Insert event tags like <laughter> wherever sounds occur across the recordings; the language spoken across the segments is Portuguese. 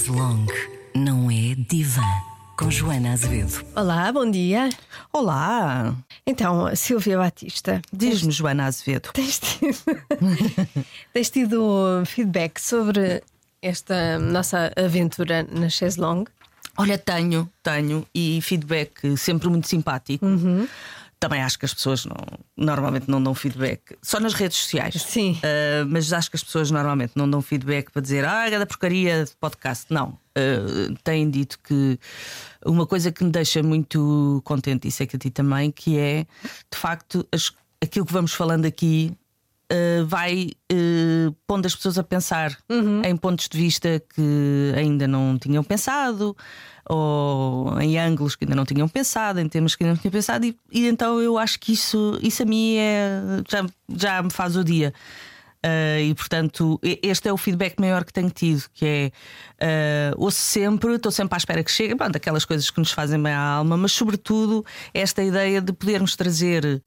Chaise Longue não é divã. Com Joana Azevedo. Olá, bom dia. Olá, Então, Silvia Batista, diz-me Joana Azevedo. tens tido, <laughs> tens tido feedback sobre esta nossa aventura na Chaise Longue? Olha, tenho, tenho, e feedback sempre muito simpático. Também acho que as pessoas não, normalmente não dão feedback, só nas redes sociais. Sim. Ah, mas acho que as pessoas normalmente não dão feedback para dizer ah, é da porcaria de podcast. Não. Ah, têm dito que uma coisa que me deixa muito contente, isso é que a ti também, que é de facto as- aquilo que vamos falando aqui uh, vai uh, pondo as pessoas a pensar em pontos de vista que ainda não tinham pensado, ou em ângulos que ainda não tinham pensado, em temas que ainda não tinham pensado, e, e então eu acho que isso, isso a mim é, já, já me faz o dia. Uh, e portanto, este é o feedback maior que tenho tido, que é uh, ouço sempre, estou sempre à espera que chegue, pronto, aquelas coisas que nos fazem bem à alma, mas sobretudo esta ideia de podermos trazer uh,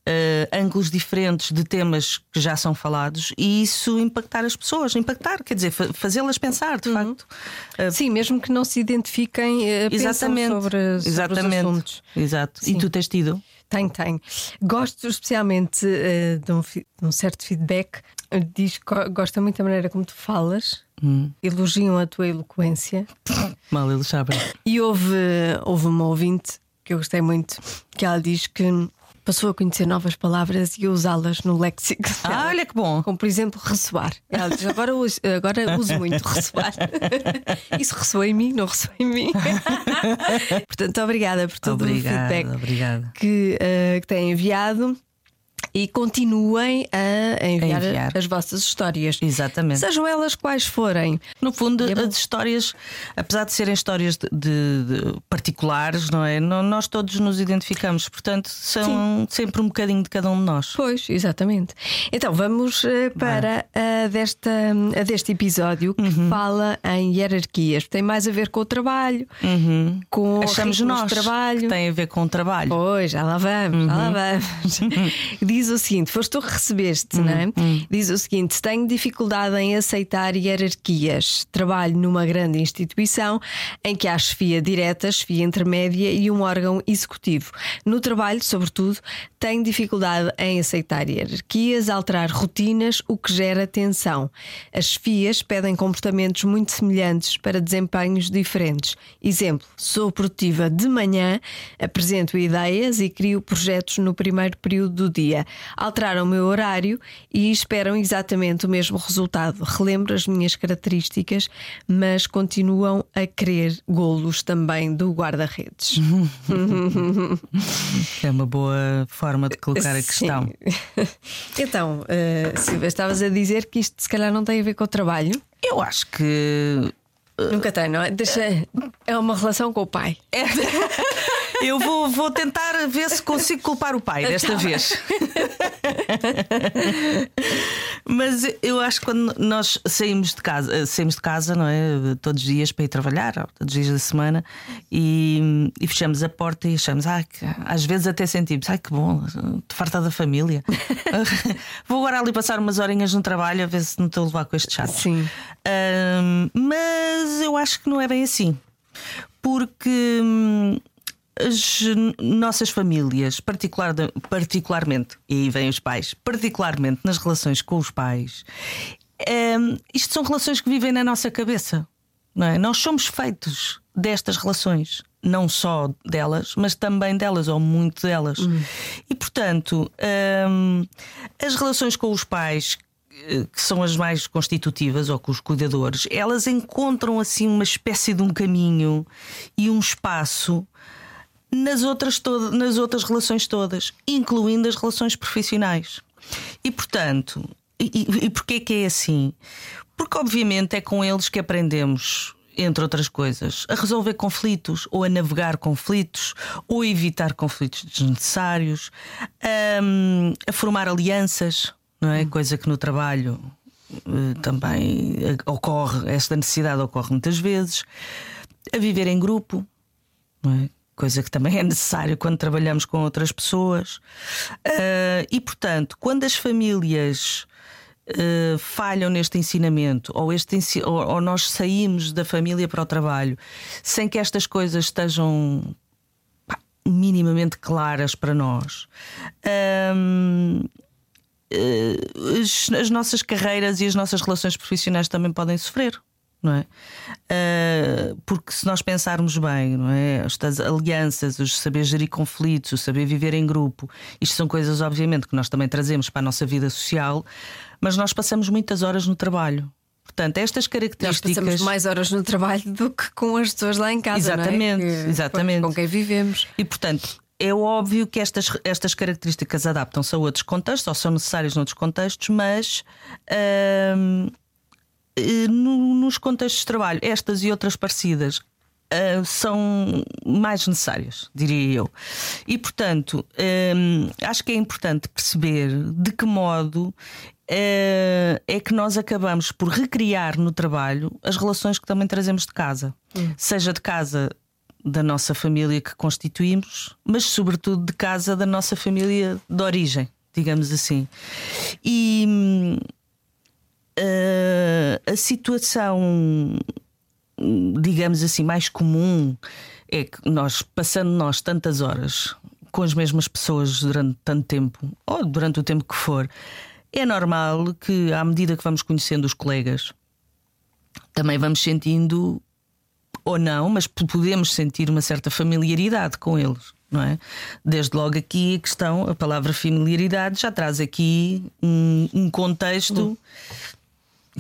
ângulos diferentes de temas que já são falados e isso impactar as pessoas, impactar, quer dizer, fa- fazê-las pensar, de facto. Uh, Sim, mesmo que não se identifiquem, exatamente, sobre, sobre exatamente. os assuntos. Exato. Sim. E tu tens tido? Tenho, tenho. Gosto especialmente de, um, de um certo feedback. Diz gosta muito da maneira como tu falas, Hum. elogiam a tua eloquência. Mal, eles sabem. E houve, houve uma ouvinte que eu gostei muito, que ela diz que passou a conhecer novas palavras e a usá-las no léxico. Ah, olha que bom. Como por exemplo, ressoar. Ela diz: agora uso, agora uso muito ressoar. <laughs> Isso ressoou em mim, não ressoou em mim. <laughs> Portanto, obrigada por todo o feedback que, eh, que têm enviado e continuem a enviar, A enviar. as vossas histórias. Exatamente. Sejam elas quais forem. No fundo, é as histórias, apesar de serem histórias de, de- de particulares, não é? Nós todos nos identificamos, portanto, são sempre um bocadinho de cada um de nós. Pois, exatamente. Então vamos eh, para a desta, a deste episódio que Uhum. fala em hierarquias. Tem mais a ver com o trabalho, com Uhum. Achamos ritmos nós trabalho. que tem a ver com o trabalho. Pois, já lá vamos, já lá vamos. <laughs> Diz o seguinte: foste tu que recebeste, não é? Diz o seguinte: tenho dificuldade em aceitar hierarquias. Trabalho numa grande instituição em que há chefia direta, chefia intermédia e um órgão executivo. No trabalho, sobretudo, tenho dificuldade em aceitar hierarquias, alterar rotinas, o que gera tensão. As chefias pedem comportamentos muito semelhantes para desempenhos diferentes. Exemplo: sou produtiva de manhã, apresento ideias e crio projetos no primeiro período do dia. Alteraram o meu horário e esperam exatamente o mesmo resultado. Relembro as minhas características, mas continuam a querer golos também do guarda-redes. É uma boa forma de colocar a questão. Sim. <laughs> Então, uh, Silvia, estavas a dizer que isto se calhar não tem a ver com o trabalho? Eu acho que. Nunca tem, não é? Deixa... É uma relação com o pai. é- <laughs> Eu vou, vou tentar ver se consigo culpar o pai desta bem. vez. Mas eu acho que quando nós saímos de casa, eh, saímos de casa, não é? Todos os dias para ir trabalhar, todos os dias da semana, e, e fechamos a porta e achamos, ah, que, às vezes até sentimos, ai que bom, farta da família. <laughs> Vou agora ali passar umas horinhas no trabalho a ver se não estou a levar com este chato. Sim. Ahm, mas eu acho que não é bem assim. Porque hum, as nossas famílias, particular, particularmente, e aí vêm os pais, particularmente nas relações com os pais, hum, isto são relações que vivem na nossa cabeça. Não é? Nós somos feitos destas relações, não só delas, mas também delas, ou muito delas. E portanto, hum, as relações com os pais eh, que são as mais constitutivas ou com os cuidadores, elas encontram assim uma espécie de um caminho e um espaço nas outras, to- nas outras relações todas, incluindo as relações profissionais. E portanto, e, e, porquê que é assim? Porque obviamente é com eles que aprendemos. Entre outras coisas, a resolver conflitos, ou a navegar conflitos, ou a evitar conflitos desnecessários, hum, a formar alianças, não é? Coisa que no trabalho eh, também eh, ocorre, esta necessidade ocorre muitas vezes, a viver em grupo, não é? Coisa que também é necessário quando trabalhamos com outras pessoas. Ah, e portanto, quando as famílias uh, falham neste ensinamento, ou, este, ou, ou, nós saímos da família para o trabalho sem que estas coisas estejam pá, minimamente claras para nós. Um, uh, as, as nossas carreiras e as nossas relações profissionais também podem sofrer não é? Uh, porque se nós pensarmos bem, não é? Estas alianças, o saber gerir conflitos, o saber viver em grupo, isto são coisas, obviamente, que nós também trazemos para a nossa vida social, mas nós passamos muitas horas no trabalho. Portanto, estas características. Nós passamos mais horas no trabalho do que com as pessoas lá em casa. Exatamente, é? que, exatamente. Com quem vivemos. E, portanto, é óbvio que estas, estas características adaptam-se a outros contextos ou são necessárias noutros contextos, mas. Uh, eh, nos contextos de trabalho, estas e outras parecidas Uh, são mais necessárias, diria eu. E, portanto, um, acho que é importante perceber de que modo uh, é que nós acabamos por recriar no trabalho as relações que também trazemos de casa, hum. seja de casa da nossa família que constituímos, mas, sobretudo, de casa da nossa família de origem, digamos assim. E uh, a situação, digamos assim, mais comum é que nós, passando nós tantas horas com as mesmas pessoas durante tanto tempo, ou durante o tempo que for, é normal que, à medida que vamos conhecendo os colegas, também vamos sentindo, ou não, mas podemos sentir uma certa familiaridade com eles. Não é? Desde logo aqui a questão, a palavra familiaridade já traz aqui um, um contexto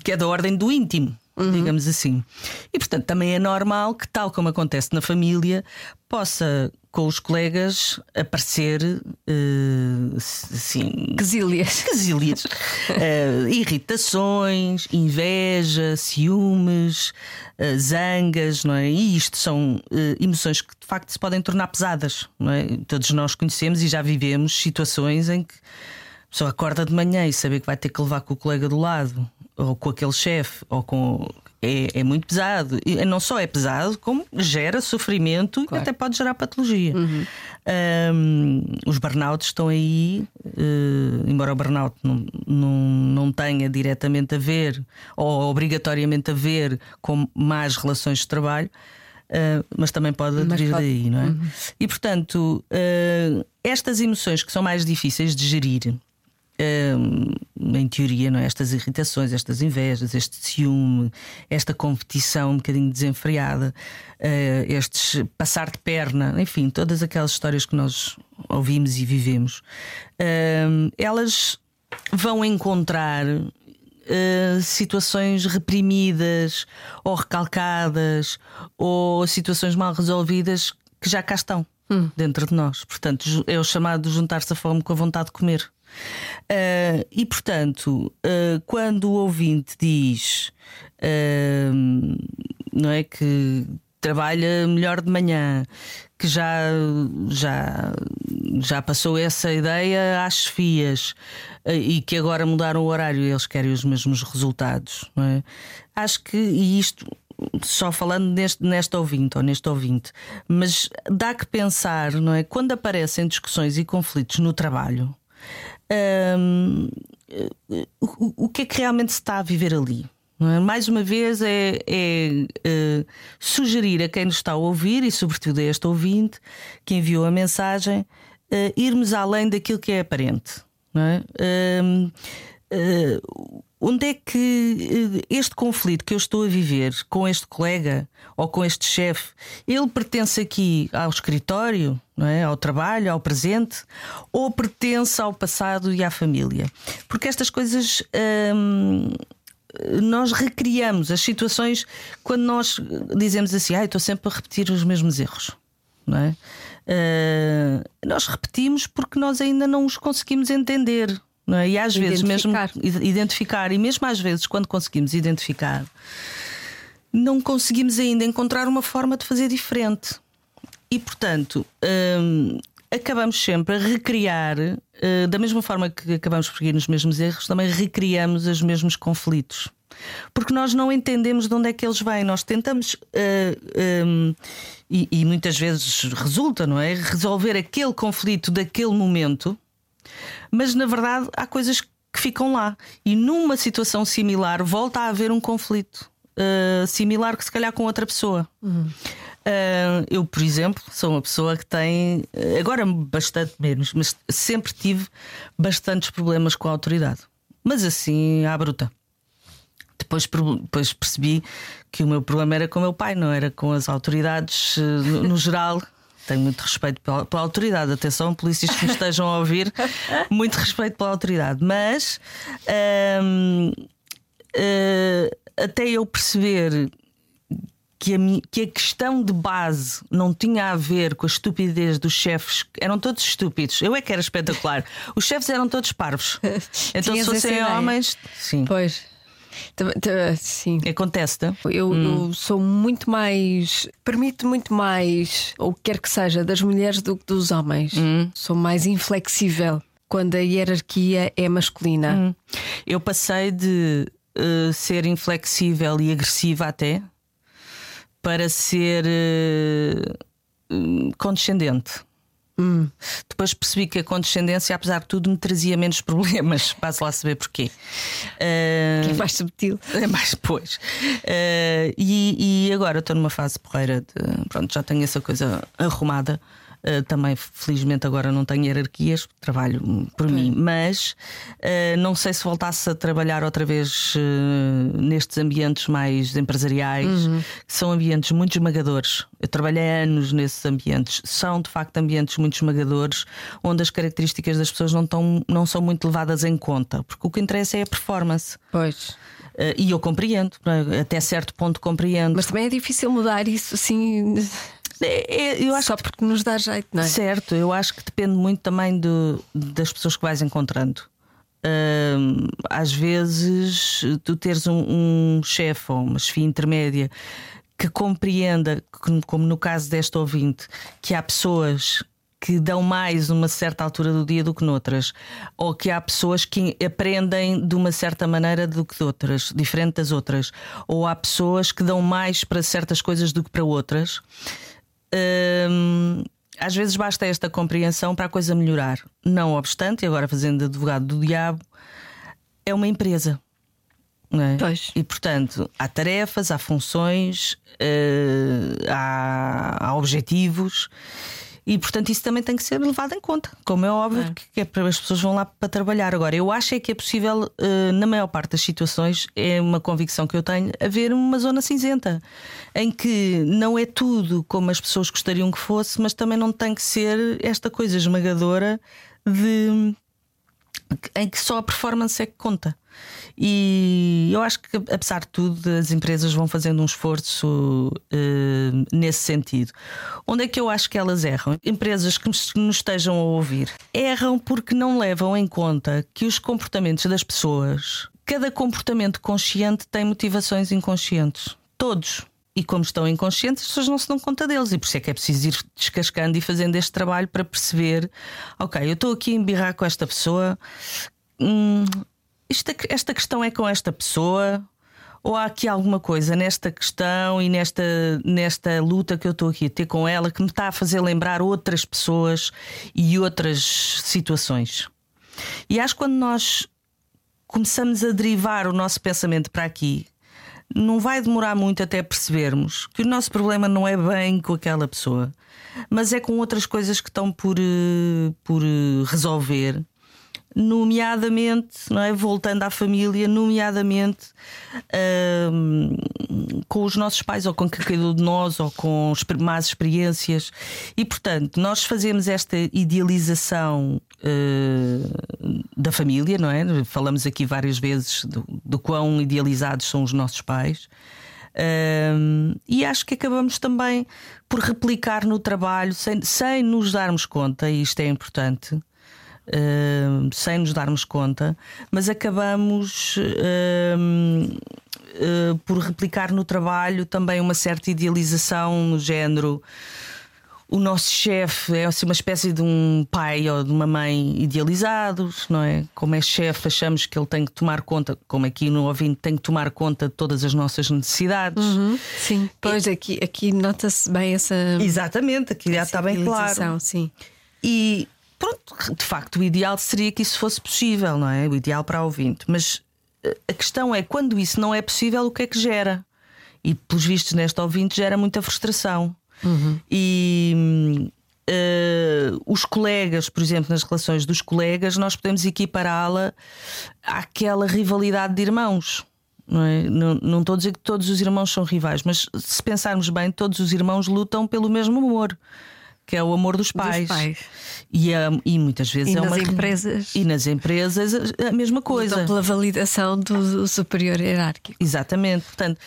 que é da ordem do íntimo. Uhum. Digamos assim. E portanto também é normal que, tal como acontece na família, possa com os colegas aparecer uh, assim, quesílias, <laughs> quesílias uh, irritações, inveja, ciúmes, uh, zangas, não é? E isto são emoções que de facto se podem tornar pesadas, não é? Todos nós conhecemos e já vivemos situações em que a pessoa acorda de manhã e saber que vai ter que levar com o colega do lado ou com aquele chefe, ou com. É, é, muito pesado. E não só é pesado, como gera sofrimento claro. e até pode gerar patologia. Uhum. Um, os burnouts estão aí, uh, embora o burnout não, não, não tenha diretamente a ver, ou obrigatoriamente a ver com más relações de trabalho. Uh, mas também pode advir daí, não é? Uhum. E portanto, uh, estas emoções que são mais difíceis de gerir, em teoria, não é? estas irritações, estas invejas, este ciúme, esta competição um bocadinho desenfreada, uh, estes passar de perna, enfim, todas aquelas histórias que nós ouvimos e vivemos, uh, elas vão encontrar Uh, situações reprimidas ou recalcadas ou situações mal resolvidas que já cá estão hum. dentro de nós. Portanto, é o chamado de juntar-se a fome com a vontade de comer. Uh, e portanto, uh, quando o ouvinte diz uh, não é que trabalha melhor de manhã, que já, já, já passou essa ideia às chefias e que agora mudaram o horário e eles querem os mesmos resultados. Não é? Acho que e isto só falando neste, neste ouvinte ou neste ouvinte, mas dá que pensar, não é? Quando aparecem discussões e conflitos no trabalho, um, o, o que é que realmente se está a viver ali? É? Mais uma vez, é, é uh, sugerir a quem nos está a ouvir e, sobretudo, a este ouvinte que enviou a mensagem, uh, irmos além daquilo que é aparente. É? Onde é que este conflito que eu estou a viver com este colega ou com este chefe, ele pertence aqui ao escritório, não é? ao trabalho, ao presente, ou pertence ao passado e à família? Porque estas coisas. Hum, nós recriamos as situações quando nós dizemos assim, ah, estou sempre a repetir os mesmos erros. Não é? Uh, nós repetimos porque nós ainda não os conseguimos entender. É? E às vezes mesmo identificar, e mesmo às vezes, quando conseguimos identificar, não conseguimos ainda encontrar uma forma de fazer diferente. E portanto, hum, acabamos sempre a recriar, uh, da mesma forma que acabamos por seguir nos mesmos erros, também recriamos os mesmos conflitos. Porque nós não entendemos de onde é que eles vêm. Nós tentamos, uh, um, e, e muitas vezes resulta, não é? Resolver aquele conflito daquele momento, mas na verdade há coisas que ficam lá. E numa situação similar, volta a haver um conflito uh, similar que se calhar com outra pessoa. Uhum. Uh, eu, por exemplo, sou uma pessoa que tem, agora bastante menos, mas sempre tive bastantes problemas com a autoridade. Mas assim, à bruta. Depois, depois percebi que o meu problema era com o meu pai, não era com as autoridades no, no geral. Tenho muito respeito pela, pela, autoridade. Atenção, polícias que me estejam a ouvir, <laughs> muito respeito pela autoridade. Mas uh, até eu perceber que a, que a, questão de base não tinha a ver com a estupidez dos chefes, eram todos estúpidos. Eu é que era espetacular. Os chefes eram todos parvos. <laughs> Então, se fossem homens, sim. Pois. Sim. Acontece-te? Eu, hum. eu, sou muito mais. Permito muito mais, ou quer que seja, das mulheres do que dos homens. Hum. Sou mais inflexível quando a hierarquia é masculina. Hum. Eu passei de uh, ser inflexível e agressiva até para ser uh, condescendente. Hum. Depois percebi que a condescendência, apesar de tudo, me trazia menos <laughs> problemas. Passo lá saber porquê. Uh, é mais subtil. É mais, pois. Uh, e, e, agora estou numa fase porreira de. Pronto, já tenho essa coisa arrumada. Uh, também, felizmente, agora não tenho hierarquias, trabalho por okay. mim, mas uh, não sei se voltasse a trabalhar outra vez uh, nestes ambientes mais empresariais, uhum. que são ambientes muito esmagadores. Eu trabalhei anos nesses ambientes, são de facto ambientes muito esmagadores, onde as características das pessoas não, tão, não são muito levadas em conta, porque o que interessa é a performance. Pois. e eu compreendo, até certo ponto compreendo. Mas também é difícil mudar isso assim. É, é, eu acho Só porque nos dá jeito, não é? Certo, eu acho que depende muito também do, das pessoas que vais encontrando. Às vezes, tu teres um, um chefe ou uma chefia intermédia que compreenda, como no caso deste ouvinte, que há pessoas que dão mais numa certa altura do dia do que noutras, ou que há pessoas que aprendem de uma certa maneira do que de outras, diferente das outras, ou há pessoas que dão mais para certas coisas do que para outras. Hum, às vezes basta esta compreensão para a coisa melhorar. Não obstante, agora fazendo advogado do diabo, é uma empresa. É? E portanto, há tarefas, há funções, uh, há, há objetivos e, portanto, isso também tem que ser levado em conta. Como é óbvio é. que é para as pessoas vão lá para trabalhar. Agora, eu acho é que é possível, eh, na maior parte das situações, é uma convicção que eu tenho, haver uma zona cinzenta em que não é tudo como as pessoas gostariam que fosse, mas também não tem que ser esta coisa esmagadora de em que só a performance é que conta. E eu acho que, apesar de tudo, as empresas vão fazendo um esforço uh, nesse sentido. Onde é que eu acho que elas erram? Empresas que nos estejam a ouvir erram porque não levam em conta que os comportamentos das pessoas, cada comportamento consciente tem motivações inconscientes. Todos. E como estão inconscientes, as pessoas não se dão conta deles. E por isso é que é preciso ir descascando e fazendo este trabalho para perceber: ok, eu estou aqui a embirrar com esta pessoa. Hum, esta, esta questão é com esta pessoa? Ou há aqui alguma coisa nesta questão e nesta, nesta luta que eu estou aqui a ter com ela que me está a fazer lembrar outras pessoas e outras situações? E acho que quando nós começamos a derivar o nosso pensamento para aqui, não vai demorar muito até percebermos que o nosso problema não é bem com aquela pessoa, mas é com outras coisas que estão por, eh, por eh, resolver nomeadamente, não é? voltando à família, nomeadamente com os nossos pais, ou com quem cuidou de nós, ou com más experiências. E, portanto, nós fazemos esta idealização uh, da família, não é? Falamos aqui várias vezes do, do quão idealizados são os nossos pais. e acho que acabamos também por replicar no trabalho sem, sem nos darmos conta, e isto é importante, uh, sem nos darmos conta, mas acabamos uh, uh, por replicar no trabalho também uma certa idealização no género. O nosso chefe é assim, uma espécie de um pai ou de uma mãe idealizados, não é? Como é chefe, achamos que ele tem que tomar conta, como aqui no ouvinte, tem que tomar conta de todas as nossas necessidades. Uhum, sim, pois e... aqui, aqui nota-se bem essa. Exatamente, aqui já está bem claro. Sim. E pronto, de facto, o ideal seria que isso fosse possível, não é? O ideal para o ouvinte. Mas eh, a questão é quando isso não é possível, o que é que gera? E pelos vistos, neste ouvinte, gera muita frustração. Uhum. E. Uh, os colegas, por exemplo, nas relações dos colegas, nós podemos equipará-la àquela rivalidade de irmãos. Não, é? não, não estou a dizer que todos os irmãos são rivais, mas se pensarmos bem, todos os irmãos lutam pelo mesmo amor que é o amor dos pais. Dos pais. E, e muitas vezes e é nas uma. Empresas... E nas empresas a mesma coisa. Lutam pela validação do superior hierárquico. Exatamente. Portanto,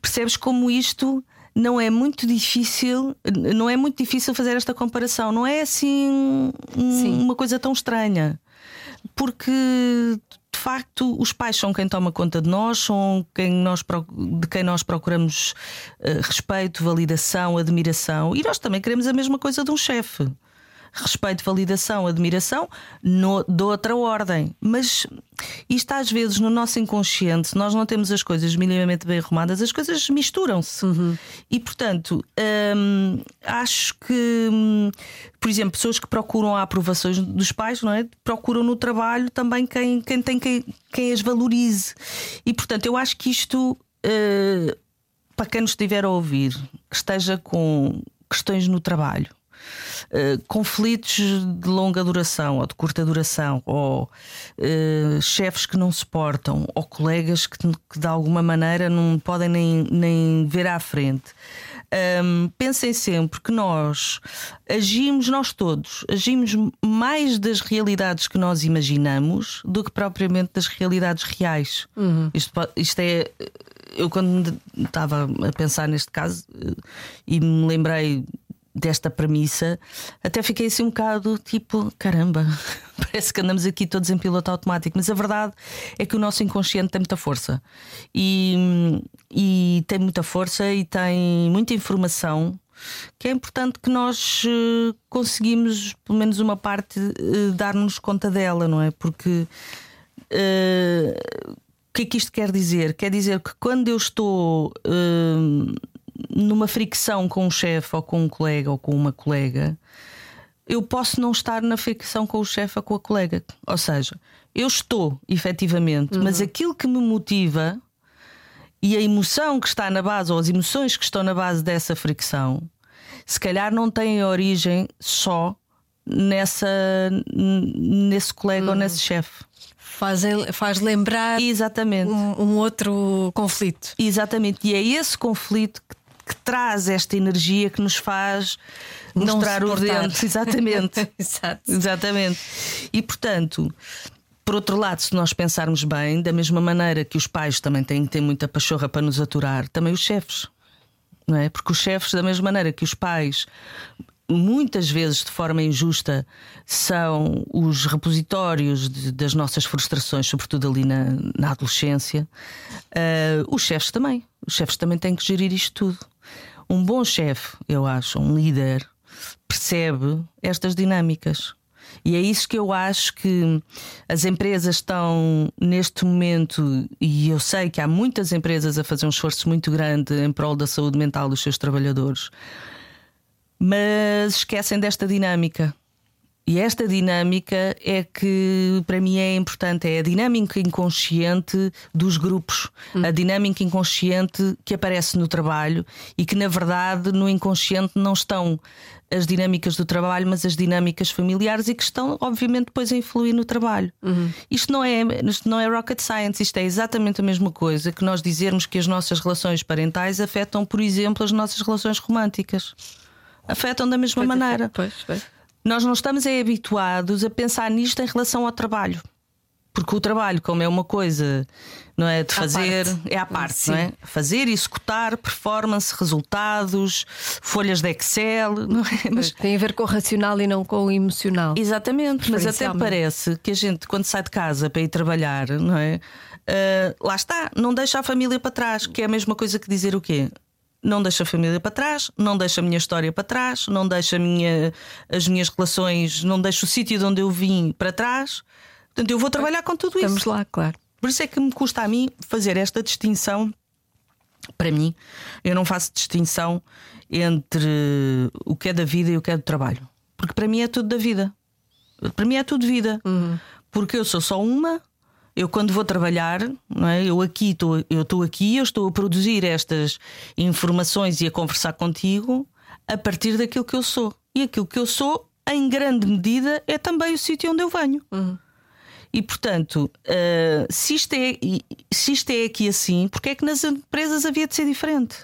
percebes como isto não é muito difícil, não é muito difícil fazer esta comparação. Não é assim um, uma coisa tão estranha. Porque de facto, os pais são quem toma conta de nós, são quem nós, de quem nós procuramos uh, respeito, validação, admiração. E nós também queremos a mesma coisa de um chefe respeito, validação, admiração, no, de outra ordem. Mas isto às vezes no nosso inconsciente, se nós não temos as coisas minimamente bem arrumadas, as coisas misturam-se. Uhum. E portanto, hum, acho que, por exemplo, pessoas que procuram a aprovação dos pais, não é? Procuram no trabalho também quem, quem tem quem, quem as valorize. E portanto, eu acho que isto. Uh, para quem nos estiver a ouvir, que esteja com questões no trabalho, eh, conflitos de longa duração ou de curta duração, ou uh, chefes que não suportam, ou colegas que, que, de alguma maneira não podem nem, nem ver à frente. Um, pensem sempre que nós agimos, nós todos, agimos mais das realidades que nós imaginamos do que propriamente das realidades reais. Uhum. Isto, isto é. Eu, quando estava a pensar neste caso eh, e me lembrei desta premissa, até fiquei assim um bocado tipo: caramba, <laughs> parece que andamos aqui todos em piloto automático. Mas a verdade é que o nosso inconsciente tem muita força e, e tem muita força e tem muita informação que é importante que nós uh, conseguimos, pelo menos uma parte, uh, dar-nos conta dela, não é? Porque. Uh, o que é que isto quer dizer? Quer dizer que quando eu estou numa fricção com um chefe ou com um colega ou com uma colega, eu posso não estar na fricção com o chefe ou com a colega. Ou seja, eu estou efetivamente, uhum. mas aquilo que me motiva e a emoção que está na base, ou as emoções que estão na base dessa fricção, se calhar não têm origem só nessa, nesse colega uhum. ou nesse chefe. Faz, faz lembrar Exatamente. Um, um, outro conflito. Exatamente. E é esse conflito que que traz esta energia que nos faz mostrar os dentes. <laughs> Exatamente. <laughs> Exatamente. E portanto. Por outro lado, se nós pensarmos bem, da mesma maneira que os pais também têm que ter muita pachorra para nos aturar, também os chefes. Não é? Porque os chefes, da mesma maneira que os pais, muitas vezes de forma injusta, são os repositórios de, das nossas frustrações, sobretudo ali na, na adolescência, uh, os chefes também. Os chefes também têm que gerir isto tudo. Um bom chefe, eu acho, um líder, percebe estas dinâmicas. E é isso que eu acho que as empresas estão neste momento, e eu sei que há muitas empresas a fazer um esforço muito grande em prol da saúde mental dos seus trabalhadores, mas esquecem desta dinâmica. E esta dinâmica é que para mim é importante, é a dinâmica inconsciente dos grupos, hum. a dinâmica inconsciente que aparece no trabalho e que na verdade no inconsciente não estão as dinâmicas do trabalho, mas as dinâmicas familiares e que estão obviamente depois a influir no trabalho. Uhum. Isto não é isto não é rocket science, isto é exatamente a mesma coisa que nós dizermos que as nossas relações parentais afetam, por exemplo, as nossas relações românticas. Afetam da mesma pois maneira. Pois, pois. Nós não estamos é, habituados a pensar nisto em relação ao trabalho. Porque o trabalho, como é uma coisa, não é? De fazer, é à parte, Sim. não é? Fazer, executar, performance, resultados, folhas de Excel, <laughs> não é? Mas... Tem a ver com o racional e não com o emocional. Exatamente, mas até parece que a gente, quando sai de casa para ir trabalhar, não é? Uh, lá está, não deixa a família para trás, que é a mesma coisa que dizer o quê? Não deixo a família para trás, não deixo a minha história para trás, não deixo minha, as minhas relações, não deixo o sítio de onde eu vim para trás. Portanto, eu vou trabalhar com tudo isso. Estamos lá, claro. Por isso é que me custa a mim fazer esta distinção. Para mim, eu não faço distinção entre o que é da vida e o que é do trabalho. Porque para mim é tudo da vida. Para mim é tudo vida. Uhum. Porque eu sou só uma. Eu, quando vou trabalhar, não é? eu aqui estou, eu estou aqui, eu estou a produzir estas informações e a conversar contigo a partir daquilo que eu sou. E aquilo que eu sou, em grande medida, é também o sítio onde eu venho. Uhum. E portanto, uh, se, isto é, se isto é aqui assim, porque é que nas empresas havia de ser diferente?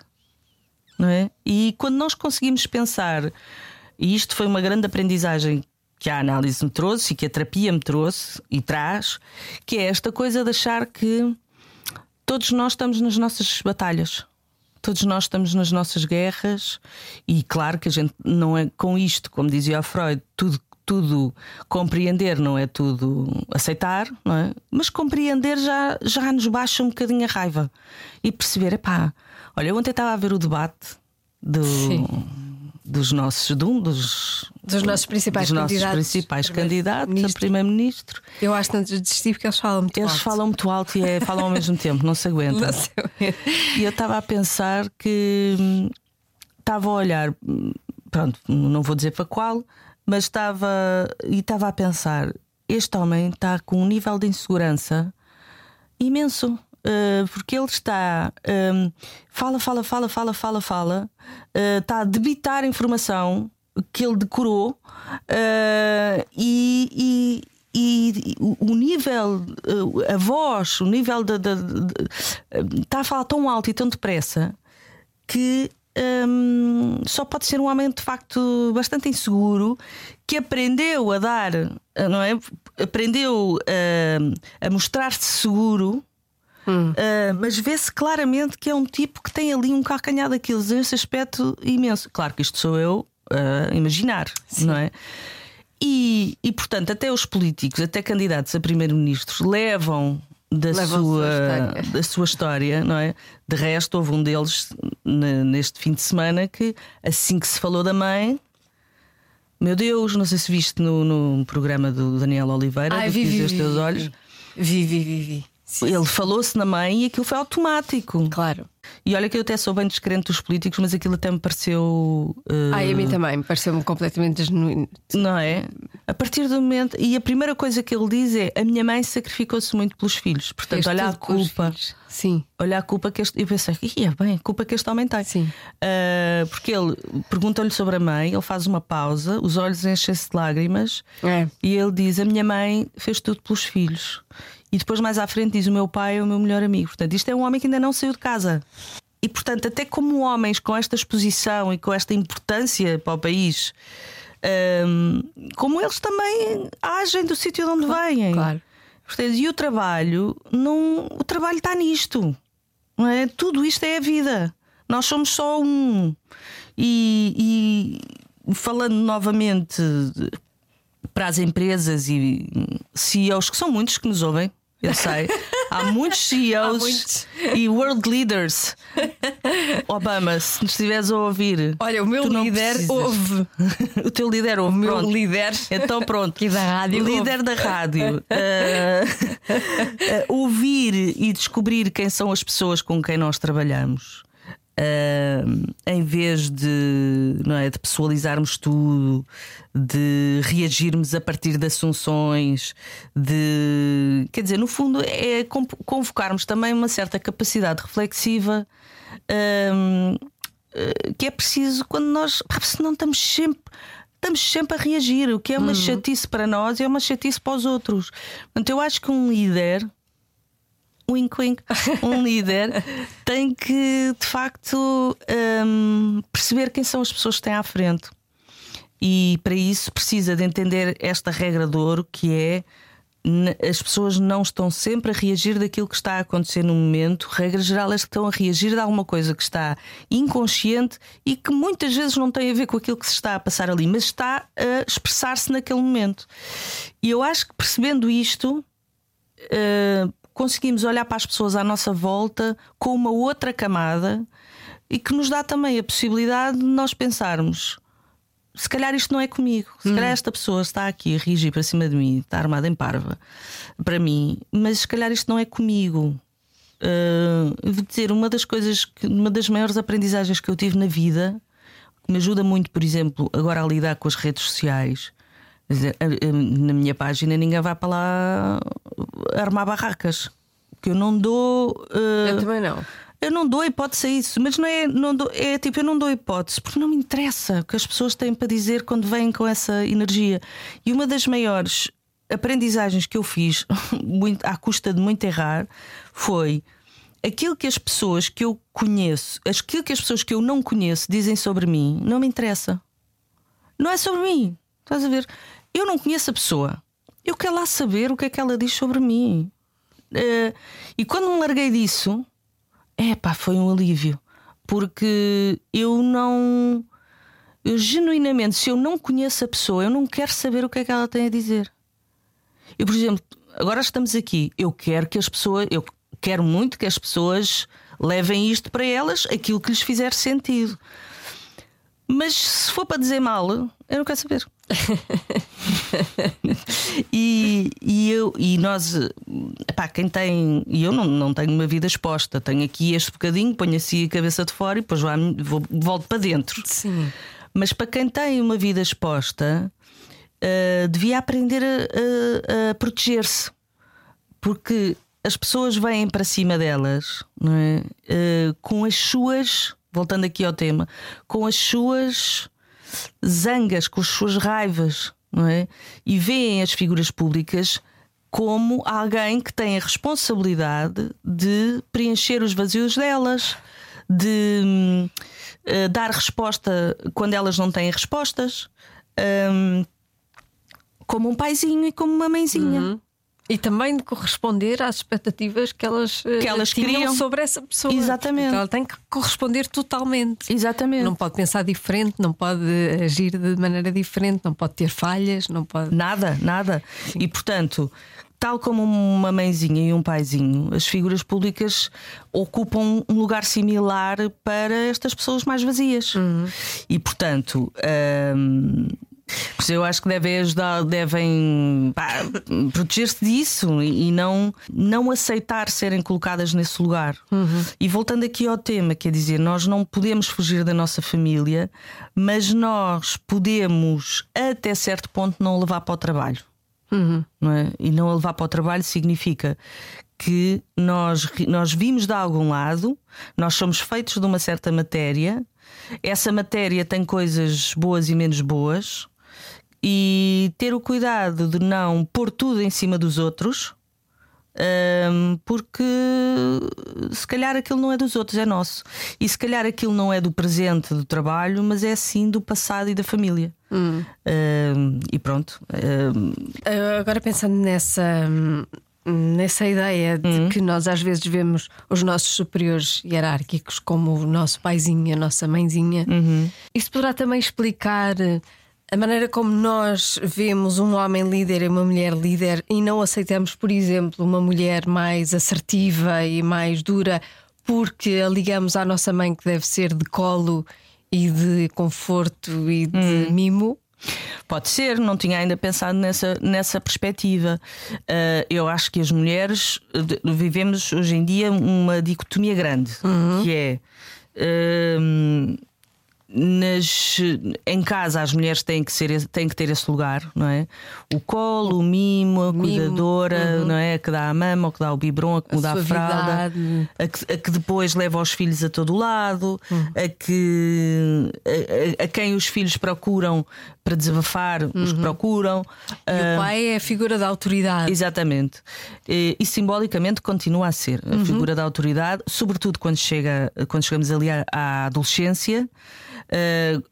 Não é? E quando nós conseguimos pensar, e isto foi uma grande aprendizagem que a análise me trouxe e que a terapia me trouxe e traz, que é esta coisa de achar que todos nós estamos nas nossas batalhas. Todos nós estamos nas nossas guerras, e claro que a gente não é com isto, como dizia Freud, tudo, tudo compreender não é tudo aceitar, não é? Mas compreender já, já nos baixa um bocadinho a raiva e perceber, epá, olha, ontem estava a ver o debate do. Sim dos nossos de um dos, dos nossos principais dos candidatos, nossos principais candidatos a primeiro-ministro. Eu acho que desistir porque eles falam muito eles alto. falam muito alto e é, falam ao mesmo tempo, não se aguentam. Não se aguenta. E eu estava a pensar que hum, estava a olhar, hum, pronto, não vou dizer para qual, mas estava e estava a pensar: este homem está com um nível de insegurança imenso. Uh, porque ele está um, fala, fala, fala, fala, fala, fala, uh, está a debitar informação que ele decorou uh, e, e, e, o nível, a voz, o nível de, está a falar tão alto e tão depressa que só pode ser um homem de facto bastante inseguro que aprendeu a dar, não é? Aprendeu a, a mostrar-se seguro Hum. Uh, mas vê-se claramente que é um tipo que tem ali um calcanhar daqueles nesse aspecto imenso. Claro que isto sou eu a uh, imaginar, Sim. não é? E, e portanto, até os políticos, até candidatos a primeiro-ministros, levam da sua, da sua história, não é? De resto, houve um deles neste fim de semana que, assim que se falou da mãe, meu Deus, não sei se viste no, no programa do Daniel Oliveira, Ai, vi, vi, os teus olhos. Vi, vi, vi, vi. Ele falou-se na mãe e aquilo foi automático. Claro. E olha que eu até sou bem descrente dos políticos, mas aquilo até me pareceu. Uh... Ai, a mim também, me pareceu-me completamente genuíno. Não é? A partir do momento. E a primeira coisa que ele diz é: a minha mãe sacrificou-se muito pelos filhos. Portanto, olha a culpa. Sim. Olha a culpa que este. Eu pensei, ia bem, a culpa que este homem tem. Sim. Uh, porque ele pergunta-lhe sobre a mãe, ele faz uma pausa, os olhos enchem-se de lágrimas é. e ele diz: A minha mãe fez tudo pelos filhos. E depois, mais à frente, diz: O meu pai é o meu melhor amigo. Portanto, isto é um homem que ainda não saiu de casa. E, portanto, até como homens com esta exposição e com esta importância para o país, um, como eles também agem do sítio de onde claro, vêm. Claro. E o trabalho, não, o trabalho está nisto. Não é? Tudo isto é a vida. Nós somos só um. E, e falando novamente para as empresas e CEOs, que são muitos que nos ouvem, eu sei. Há muitos CEOs <laughs> Há muitos. e world leaders. Obama, se nos estiveres a ouvir. Olha, o meu líder precisas. ouve. <laughs> o teu líder ouve. O meu pronto. líder. Então pronto. Aqui da rádio. Líder da rádio. uh, uh, <laughs> ouvir e descobrir quem são as pessoas com quem nós trabalhamos. Uh, em vez de, não é, de pessoalizarmos tudo, de reagirmos a partir de assunções, de quer dizer, no fundo, é convocarmos também uma certa capacidade reflexiva uh, uh, que é preciso quando nós, senão estamos sempre estamos sempre a reagir, o que é uma uhum. chatice para nós e é uma chatice para os outros. Portanto, eu acho que um líder wink, wink, um <laughs> líder tem que de facto um, perceber quem são as pessoas que têm à frente. E para isso precisa de entender esta regra de ouro que é as pessoas não estão sempre a reagir daquilo que está a acontecer no momento. Regra geral, elas estão a reagir de alguma coisa que está inconsciente e que muitas vezes não tem a ver com aquilo que se está a passar ali, mas está a expressar-se naquele momento. E eu acho que percebendo isto, uh, conseguimos olhar para as pessoas à nossa volta com uma outra camada e que nos dá também a possibilidade de nós pensarmos. Se calhar isto não é comigo. Se hum. calhar esta pessoa está aqui a reagir para cima de mim, está armada em parva para mim, mas se calhar isto não é comigo. Uh, vou dizer, uma das coisas, que, uma das maiores aprendizagens que eu tive na vida, que me ajuda muito, por exemplo, agora a lidar com as redes sociais, Na minha página ninguém vai para lá armar barracas. Que eu não dou. Uh, eu também não. Eu não dou hipótese a isso, mas não é, não dou, é tipo, eu não dou hipótese, porque não me interessa o que as pessoas têm para dizer quando vêm com essa energia. E uma das maiores aprendizagens que eu fiz, <laughs> muito, à custa de muito errar, foi aquilo que as pessoas que eu conheço, aquilo que as pessoas que eu não conheço dizem sobre mim, não me interessa. Não é sobre mim. Estás a ver? Eu não conheço a pessoa. Eu quero lá saber o que é que ela diz sobre mim. Uh, e quando me larguei disso, é foi um alívio. Porque eu não. Eu genuinamente, se eu não conheço a pessoa, eu não quero saber o que é que ela tem a dizer. E, por exemplo, agora estamos aqui, eu quero que as pessoas. Eu quero muito que as pessoas levem isto para elas, aquilo que lhes fizer sentido. Mas se for para dizer mal, eu não quero saber. <laughs> e, e, eu, e nós, pá, quem tem, e eu não, não tenho uma vida exposta, tenho aqui este bocadinho, ponho assim a cabeça de fora e depois vou, volto para dentro. Sim. Mas para quem tem uma vida exposta, uh, devia aprender a, a, a proteger-se, porque as pessoas vêm para cima delas não é? Uh, com as suas, voltando aqui ao tema, com as suas zangas, com as suas raivas, não é? E veem as figuras públicas como alguém que tem a responsabilidade de preencher os vazios delas, de uh, dar resposta quando elas não têm respostas, como um paizinho e como uma mãezinha. Uhum. E também de corresponder às expectativas que elas, eh, que elas tinham sobre essa pessoa. Exatamente. Então ela tem que corresponder totalmente. Exatamente. Não pode pensar diferente, não pode agir de maneira diferente, não pode ter falhas, não pode. Nada, nada. Sim. E portanto. Tal como uma mãezinha e um paizinho, as figuras públicas ocupam um lugar similar para estas pessoas mais vazias. Uhum. E, portanto, hum, eu acho que devem ajudar, devem proteger-se disso e não, não aceitar serem colocadas nesse lugar. Uhum. E voltando aqui ao tema, quer dizer, nós não podemos fugir da nossa família, mas nós podemos, até certo ponto, não levar para o trabalho. Uhum. Não é? E não levar para o trabalho significa que nós, nós vimos de algum lado, nós somos feitos de uma certa matéria, essa matéria tem coisas boas e menos boas, e ter o cuidado de não pôr tudo em cima dos outros, um, porque se calhar aquilo não é dos outros, é nosso. E se calhar aquilo não é do presente do trabalho, mas é sim do passado e da família. Hum. Um, e pronto. Um... Agora pensando nessa. Nessa ideia de hum. que nós às vezes vemos os nossos superiores hierárquicos como o nosso paizinho a nossa mãezinha, uhum. isso poderá também explicar a maneira como nós vemos um homem líder e uma mulher líder e não aceitamos, por exemplo, uma mulher mais assertiva e mais dura porque a ligamos à nossa mãe que deve ser de colo e de conforto e de hum. mimo. Pode ser, não tinha ainda pensado nessa, nessa perspectiva. Uh, eu acho que as mulheres vivemos hoje em dia uma dicotomia grande, uhum. que é. Uh, nas, em casa as mulheres têm que, ser, têm que ter esse lugar, não é? O colo, o mimo, a mimo, cuidadora, uhum. não é? A que dá a mama, a que dá o biberon, a que muda a, a fralda, a que, a que, depois leva os filhos a todo lado, uhum. a que a, a, quem os filhos procuram para desabafar, uhum. os que procuram. E uh, o pai é a figura da autoridade. Exatamente. E, e simbolicamente continua a ser a uhum. figura da autoridade, sobretudo quando, chega, quando chegamos ali à, à adolescência. Uh,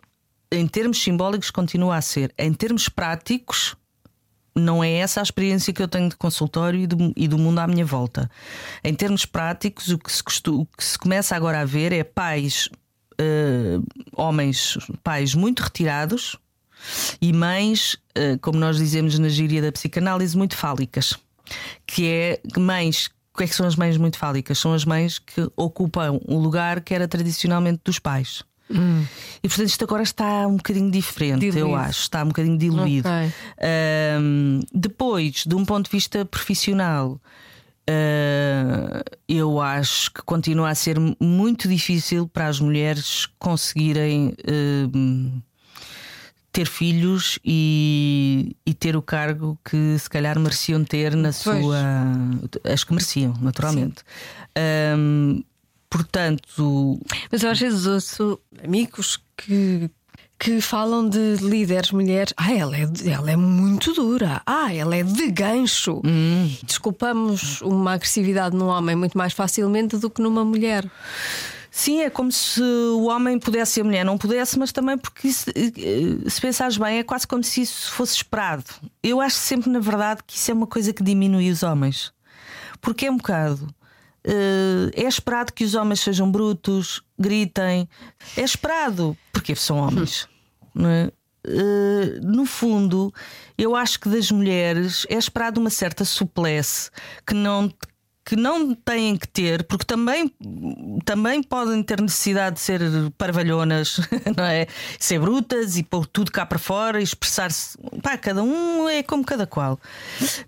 em termos simbólicos, continua a ser. Em termos práticos, não é essa a experiência que eu tenho de consultório e do, e do mundo à minha volta. Em termos práticos, o que se, o que se começa agora a ver é pais, uh, homens, pais muito retirados e mães, uh, como nós dizemos na gíria da psicanálise, muito fálicas. Que é mães o que é que são as mães muito fálicas? São as mães que ocupam o lugar que era tradicionalmente dos pais. Hum. E portanto isto agora está um bocadinho diferente, diluído. eu acho, está um bocadinho diluído. Okay. Um, depois, de um ponto de vista profissional, uh, eu acho que continua a ser muito difícil para as mulheres conseguirem. Uh, ter filhos e, e, ter o cargo que se calhar mereciam ter na pois. sua. As que mereciam, naturalmente. Um, portanto. Mas eu às vezes ouço amigos que. Que falam de líderes mulheres. Ah, ela é, ela é muito dura. Ah, ela é de gancho. Hum. Desculpamos uma agressividade num homem muito mais facilmente do que numa mulher. Sim, é como se o homem pudesse e a mulher não pudesse, mas também porque isso, eh, se pensares bem, é quase como se isso fosse esperado. Eu acho sempre, na verdade, que isso é uma coisa que diminui os homens. Porque é um bocado. Eh, é esperado que os homens sejam brutos, gritem. É esperado, porque são homens. Não é? Uh, no fundo, eu acho que das mulheres é esperado uma certa suplesse que não que não têm que ter, porque também, também podem ter necessidade de ser parvalhonas, <laughs> não é? Ser brutas e pôr tudo cá para fora e expressar-se. Pá, cada um é como cada qual.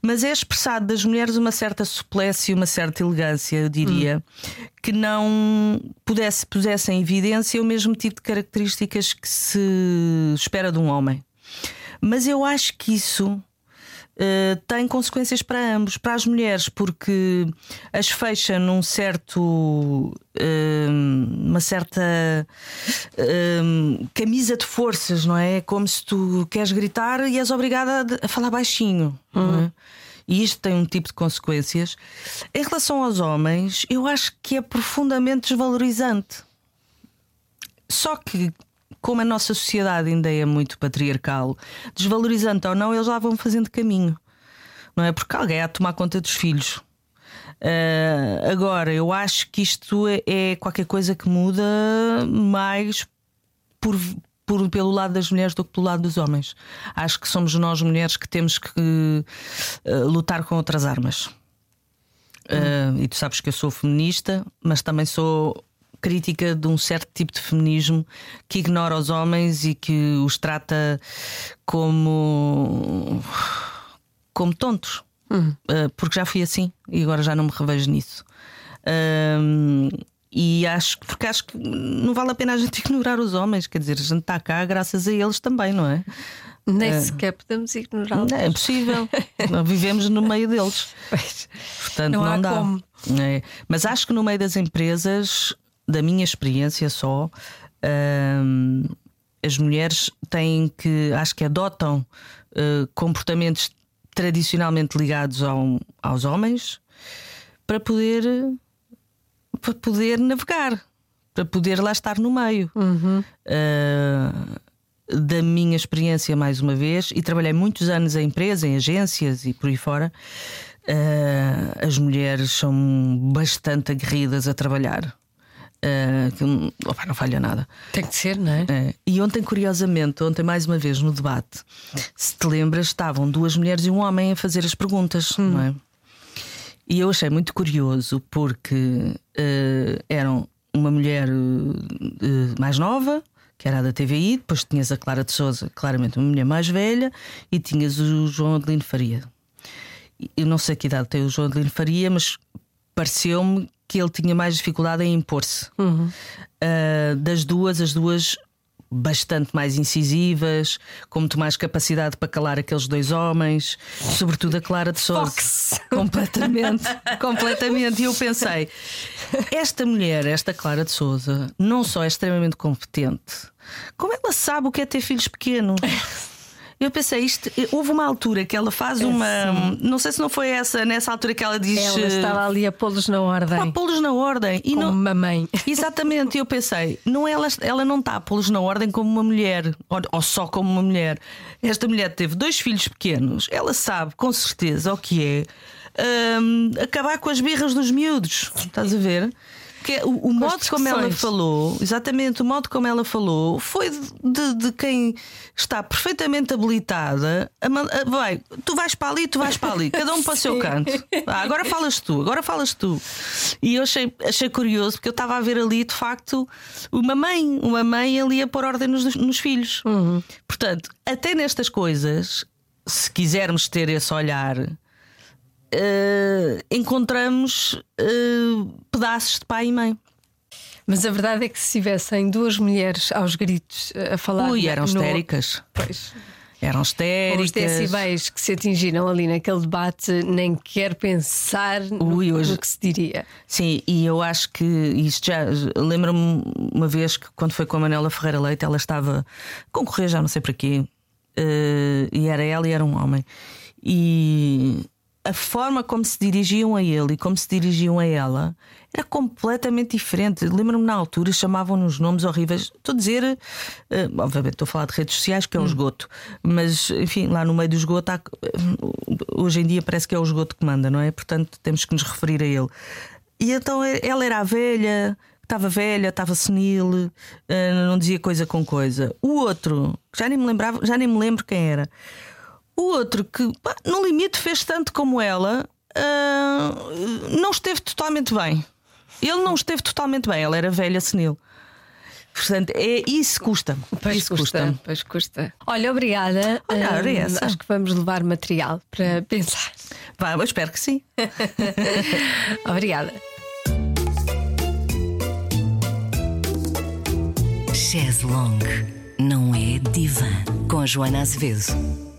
Mas é expressado das mulheres uma certa suplência e uma certa elegância, eu diria, hum. que não pudesse, pusesse em evidência o mesmo tipo de características que se espera de um homem. Mas eu acho que isso uh, tem consequências para ambos, para as mulheres, porque as fecha num certo. Uh, uma certa uh, camisa de forças, não é? É como se tu queres gritar e és obrigada a, falar baixinho. Uhum. É? E isto tem um tipo de consequências. Em relação aos homens, eu acho que é profundamente desvalorizante. Só que como a nossa sociedade ainda é muito patriarcal, desvalorizando ou não, eles lá vão fazendo caminho, não é? Porque alguém há de tomar conta dos filhos. Uh, agora, eu acho que isto é, é, qualquer coisa que muda mais por, por, pelo lado das mulheres do que pelo lado dos homens. Acho que somos nós, mulheres, que temos que uh, lutar com outras armas. Uh, e tu sabes que eu sou feminista, mas também sou crítica de um certo tipo de feminismo que ignora os homens e que os trata como como tontos. Uhum. Uh, porque já fui assim e agora já não me revejo nisso. Uh, e acho porque acho que não vale a pena a gente <laughs> ignorar os homens, quer dizer, a gente está cá graças a eles também, não é? Nem uh, sequer podemos ignorá-los. É impossível. vivemos no meio deles. <laughs> Pois, Portanto, não, não dá. É. Mas acho que no meio das empresas da minha experiência só, hum, as mulheres têm que, acho que adotam uh, comportamentos tradicionalmente ligados ao, aos homens para poder, para poder navegar, para poder lá estar no meio. Uhum. Uh, da minha experiência, mais uma vez, e trabalhei muitos anos em empresa, em agências e por aí fora. Uh, as mulheres são bastante aguerridas a trabalhar. Uh, que opa, não falha nada. Tem que ser, não é? Uh, e ontem, curiosamente, ontem mais uma vez no debate, se te lembras, estavam duas mulheres e um homem a fazer as perguntas, hum. não é? E eu achei muito curioso porque uh, eram uma mulher mais nova, que era a da TVI, depois tinhas a Clara de Souza, claramente uma mulher mais velha, e tinhas o João Adelino Faria. Eu não sei que idade tem o João Adelino Faria, mas pareceu-me que ele tinha mais dificuldade em impor-se. Uhum. Uh, das duas, as duas bastante mais incisivas, com muito mais capacidade para calar aqueles dois homens, sobretudo a Clara de Souza. Fox. <laughs> Completamente, completamente. E eu pensei, esta mulher, esta Clara de Souza, não só é extremamente competente, como ela sabe o que é ter filhos pequenos. Eu pensei, isto, houve uma altura que ela faz é uma. Não sei se não foi essa, nessa altura que ela diz. Ela estava ali a pô-los na ordem. A pô-los na ordem. E como não... uma mãe. <laughs> Exatamente, eu pensei, não ela, ela não está a pô-los na ordem como uma mulher, ou, ou só como uma mulher. Esta mulher teve dois filhos pequenos, ela sabe com certeza o que é. Um, acabar com as birras dos miúdos. Estás a ver? Porque o, o modo como ela falou, exatamente, o modo como ela falou, foi de, de quem está perfeitamente habilitada. A, a, vai, tu vais para ali, tu vais para ali, cada um para o seu <laughs> canto. Ah, agora falas tu, agora falas tu. E eu achei, achei curioso porque eu estava a ver ali, de facto, uma mãe, uma mãe ali a pôr ordem nos, nos filhos. Uhum. Portanto, até nestas coisas, se quisermos ter esse olhar uh, encontramos uh, pedaços de pai e mãe. Mas a verdade é que se tivessem duas mulheres aos gritos a falar. Ui, eram no... histéricas. Pois. Eram histéricas. Os decibéis que se atingiram ali naquele debate, nem quer pensar no, Ui, hoje- no que se diria. Sim, e eu acho que isto já. Lembro-me uma vez que, quando foi com a Manela Ferreira Leite, ela estava a concorrer, já não sei para quê, eh, e era ela e era um homem. E a forma como se dirigiam a ele e como se dirigiam a ela era completamente diferente. Lembro-me na altura, chamavam-nos nomes horríveis. Estou a dizer, eh, obviamente, estou a falar de redes sociais, que é o esgoto, mas enfim, lá no meio do esgoto, há- hoje em dia parece que é o esgoto que manda, não é? Portanto, temos que nos referir a ele. E então ela era a velha, estava velha, estava senil, eh, não dizia coisa com coisa. O outro, já nem me lembrava, já nem me lembro quem era. O outro que pá, no limite fez tanto como ela, ah, não esteve totalmente bem. Ele não esteve totalmente bem, ela era velha senil. Portanto, é isso custa. Pois isso custa, custa. pois custa. Olha, obrigada. Olha, Hum, acho que vamos levar material para pensar. Vá, eu espero que sim. <laughs> Obrigada. Chaise Longue não é divã. Com a Joana Azevedo.